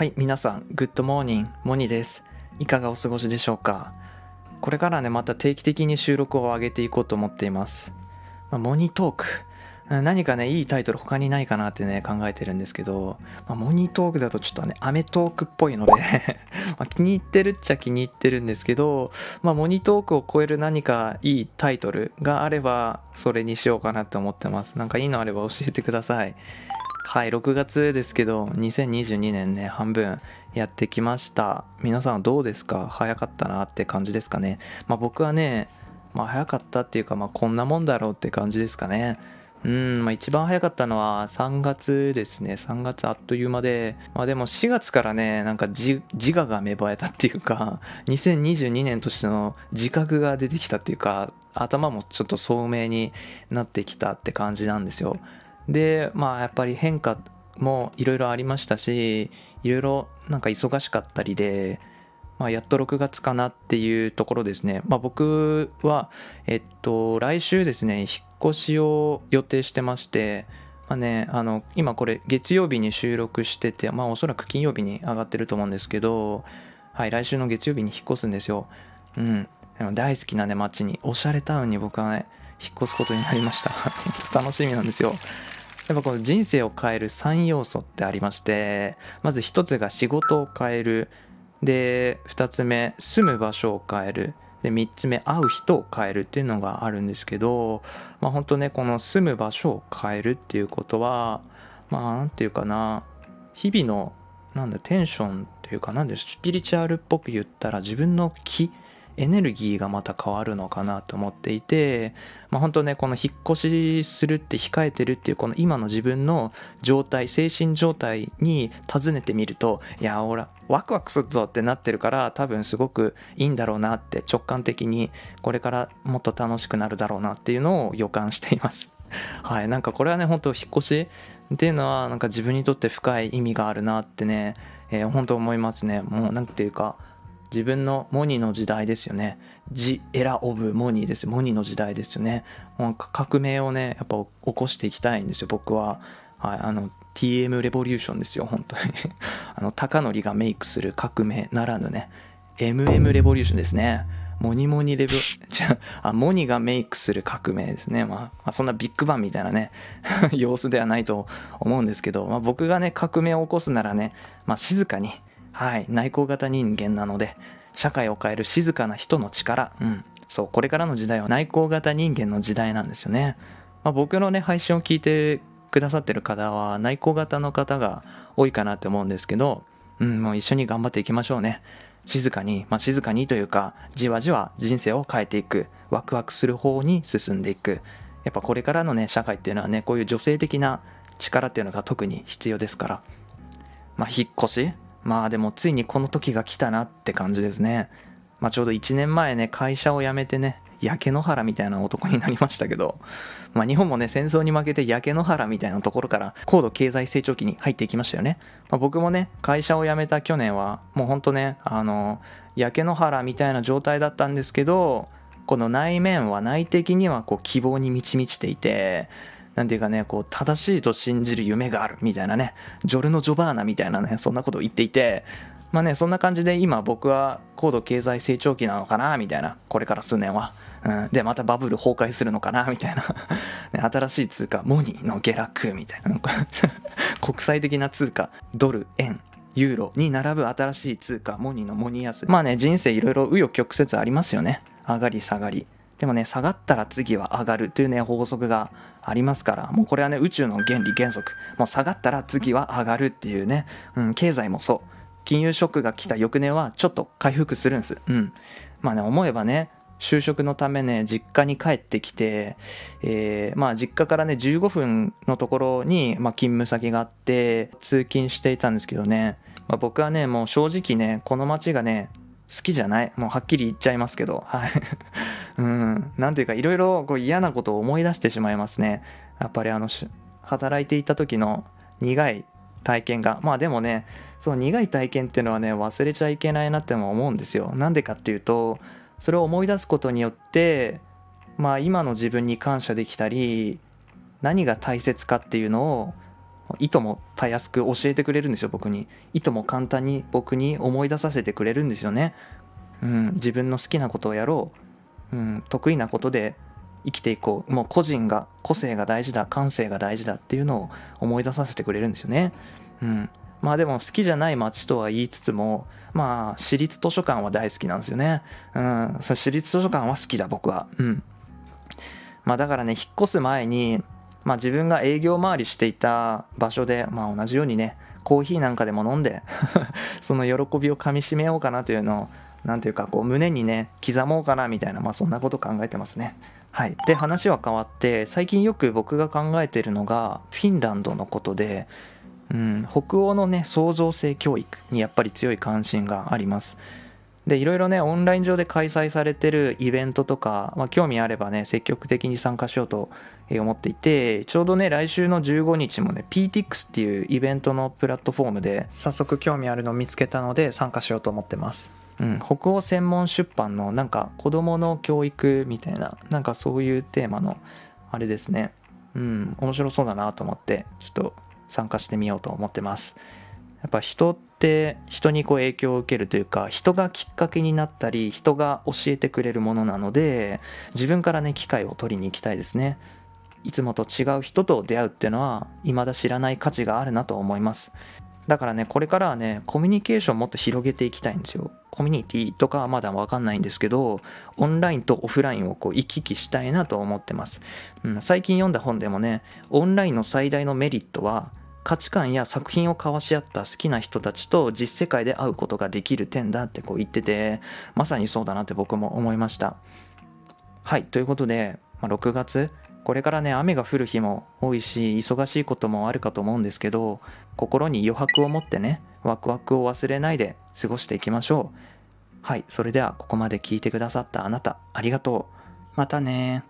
はい、皆さん、 Good morning、モニです。いかがお過ごしでしょうか？これからね、また定期的に収録を上げていこうと思っています。まあ、モニトーク。何かね、いいタイトル他にないかなってね、考えてるんですけど、まあ、モニトークだとちょっとね、アメトークっぽいので まあ気に入ってるっちゃ気に入ってるんですけど、まあ、モニトークを超える何かいいタイトルがあれば、それにしようかなって思ってます。なんかいいのあれば教えてください。はい、6月ですけど、2022年ね、半分やってきました。皆さんどうですか？早かったなって感じですかね？まあ僕はね、まあ早かったっていうか、まあこんなもんだろうって感じですかね。うん、まあ一番早かったのは3月ですね。3月あっという間で、まあでも4月からね、なんか自我が芽生えたっていうか、2022年としての自覚が出てきたっていうか、頭もちょっと聡明になってきたって感じなんですよ。でまあやっぱり変化もいろいろありましたしいろいろなんか忙しかったりで、まあ、やっと6月かなっていうところですね、まあ、僕はえっと来週ですね引っ越しを予定してましてまあね、あの今これ月曜日に収録してて、まあ、おそらく金曜日に上がってると思うんですけど、はい、来週の月曜日に引っ越すんですよ。うん、でも大好きなね街におしゃれタウンに僕はね引っ越すことになりました。楽しみなんですよ。やっぱこの人生を変える3要素ってありましてまず1つが仕事を変える。で2つ目住む場所を変える。で3つ目会う人を変えるっていうのがあるんですけどまあ本当ねこの住む場所を変えるっていうことはまあ何て言うかな日々のなんだテンションっていうかなんでスピリチュアルっぽく言ったら自分の気エネルギーがまた変わるのかなと思っていて、まあ、本当ねこの引っ越しするって控えてるっていうこの今の自分の状態精神状態に尋ねてみるといや俺ワクワクするぞってなってるから多分すごくいいんだろうなって直感的にこれからもっと楽しくなるだろうなっていうのを予感しています。はい、なんかこれはね本当引っ越しっていうのはなんか自分にとって深い意味があるなってね、えー、本当思いますね。もうなんていうか自分のモニの時代ですよね。ジ・エラ・オブ・モニです。モニの時代ですよね。もう革命をね、やっぱ起こしていきたいんですよ、僕は。はい、あの、TM レボリューションですよ、本当に。あの、高則がメイクする革命ならぬね、MM レボリューションですね。モニモニレボ、じゃあ、モニがメイクする革命ですね。まあ、まあ、そんなビッグバンみたいなね、様子ではないと思うんですけど、まあ、僕がね、革命を起こすならね、まあ、静かに、はい、内向型人間なので、社会を変える静かな人の力、うん、そう、これからの時代は内向型人間の時代なんですよね。まあ、僕のね、配信を聞いてくださってる方は、内向型の方が多いかなって思うんですけど、うん、もう一緒に頑張っていきましょうね。静かに、まあ、静かにというか、じわじわ人生を変えていく、ワクワクする方に進んでいく。やっぱこれからのね、社会っていうのはね、こういう女性的な力っていうのが特に必要ですから。まあ、引っ越しまあでもついにこの時が来たなって感じですね。まあちょうど1年前ね、会社を辞めてね、焼け野原みたいな男になりましたけど、まあ日本もね、戦争に負けて焼け野原みたいなところから高度経済成長期に入っていきましたよね。まあ、僕もね、会社を辞めた去年は、もうほんとね、あの、焼け野原みたいな状態だったんですけど、この内面は内的にはこう希望に満ち満ちていて、なんていうかね、こう、正しいと信じる夢があるみたいなね、ジョルノ・ジョバーナみたいなね、そんなことを言っていて、まあね、そんな感じで今僕は高度経済成長期なのかな、みたいな、これから数年は。うん、で、またバブル崩壊するのかな、みたいな。ね、新しい通貨、モニーの下落、みたいな。国際的な通貨、ドル、円、ユーロに並ぶ新しい通貨、モニーのモニ安。まあね、人生いろいろ紆余曲折ありますよね。上がり下がり。でもね、下がったら次は上がるというね、法則がありますから、もうこれはね、宇宙の原理原則。もう下がったら次は上がるっていうね、うん、経済もそう。金融ショックが来た翌年はちょっと回復するんです。うん。まあね、思えばね、就職のためね、実家に帰ってきて、えー、まあ実家からね、15分のところに、まあ、勤務先があって、通勤していたんですけどね、まあ、僕はね、もう正直ね、この街がね、好きじゃない。もうはっきり言っちゃいますけど、はい。うん。なんていうか、いろいろこう嫌なことを思い出してしまいますね。やっぱりあの、働いていた時の苦い体験が。まあでもね、その苦い体験っていうのはね、忘れちゃいけないなっても思うんですよ。なんでかっていうと、それを思い出すことによって、まあ今の自分に感謝できたり、何が大切かっていうのをいともたやすく教えてくれるんですよ僕にいとも簡単に僕に思い出させてくれるんですよね、うん、自分の好きなことをやろう、うん、得意なことで生きていこう。もう個人が個性が大事だ感性が大事だっていうのを思い出させてくれるんですよね、うん、まあでも好きじゃない街とは言いつつもまあ私立図書館は大好きなんですよね。うん。そ私立図書館は好きだ僕は。うん。まあだからね引っ越す前にまあ自分が営業回りしていた場所でまあ同じようにねコーヒーなんかでも飲んで その喜びをかみしめようかなというのを何ていうかこう胸にね刻もうかなみたいなまあそんなこと考えてますね。はい。で話は変わって最近よく僕が考えてるのがフィンランドのことでうん、北欧のね創造性教育にやっぱり強い関心があります。でいろいろねオンライン上で開催されてるイベントとか、まあ、興味あればね積極的に参加しようと思っていてちょうどね来週の15日もね PTX っていうイベントのプラットフォームで早速興味あるのを見つけたので参加しようと思ってます。うん、北欧専門出版のなんか子どもの教育みたいななんかそういうテーマのあれですね。うん面白そうだなと思ってちょっと参加してみようと思ってます。やっぱ人って人にこう影響を受けるというか人がきっかけになったり人が教えてくれるものなので自分からね機会を取りに行きたいですね。いつもと違う人と出会うっていうのは未だ知らない価値があるなと思います。だからねこれからはねコミュニケーションもっと広げていきたいんですよ。コミュニティとかはまだ分かんないんですけどオンラインとオフラインをこう行き来したいなと思ってます、うん、最近読んだ本でもねオンラインの最大のメリットは価値観や作品を交わし合った好きな人たちと実世界で会うことができる点だってこう言っててまさにそうだなって僕も思いました。はいということで、まあ、6月これからね雨が降る日も多いし忙しいこともあるかと思うんですけど心に余白を持ってねワクワクを忘れないで過ごしていきましょう。はいそれではここまで聞いてくださったあなたありがとう。またね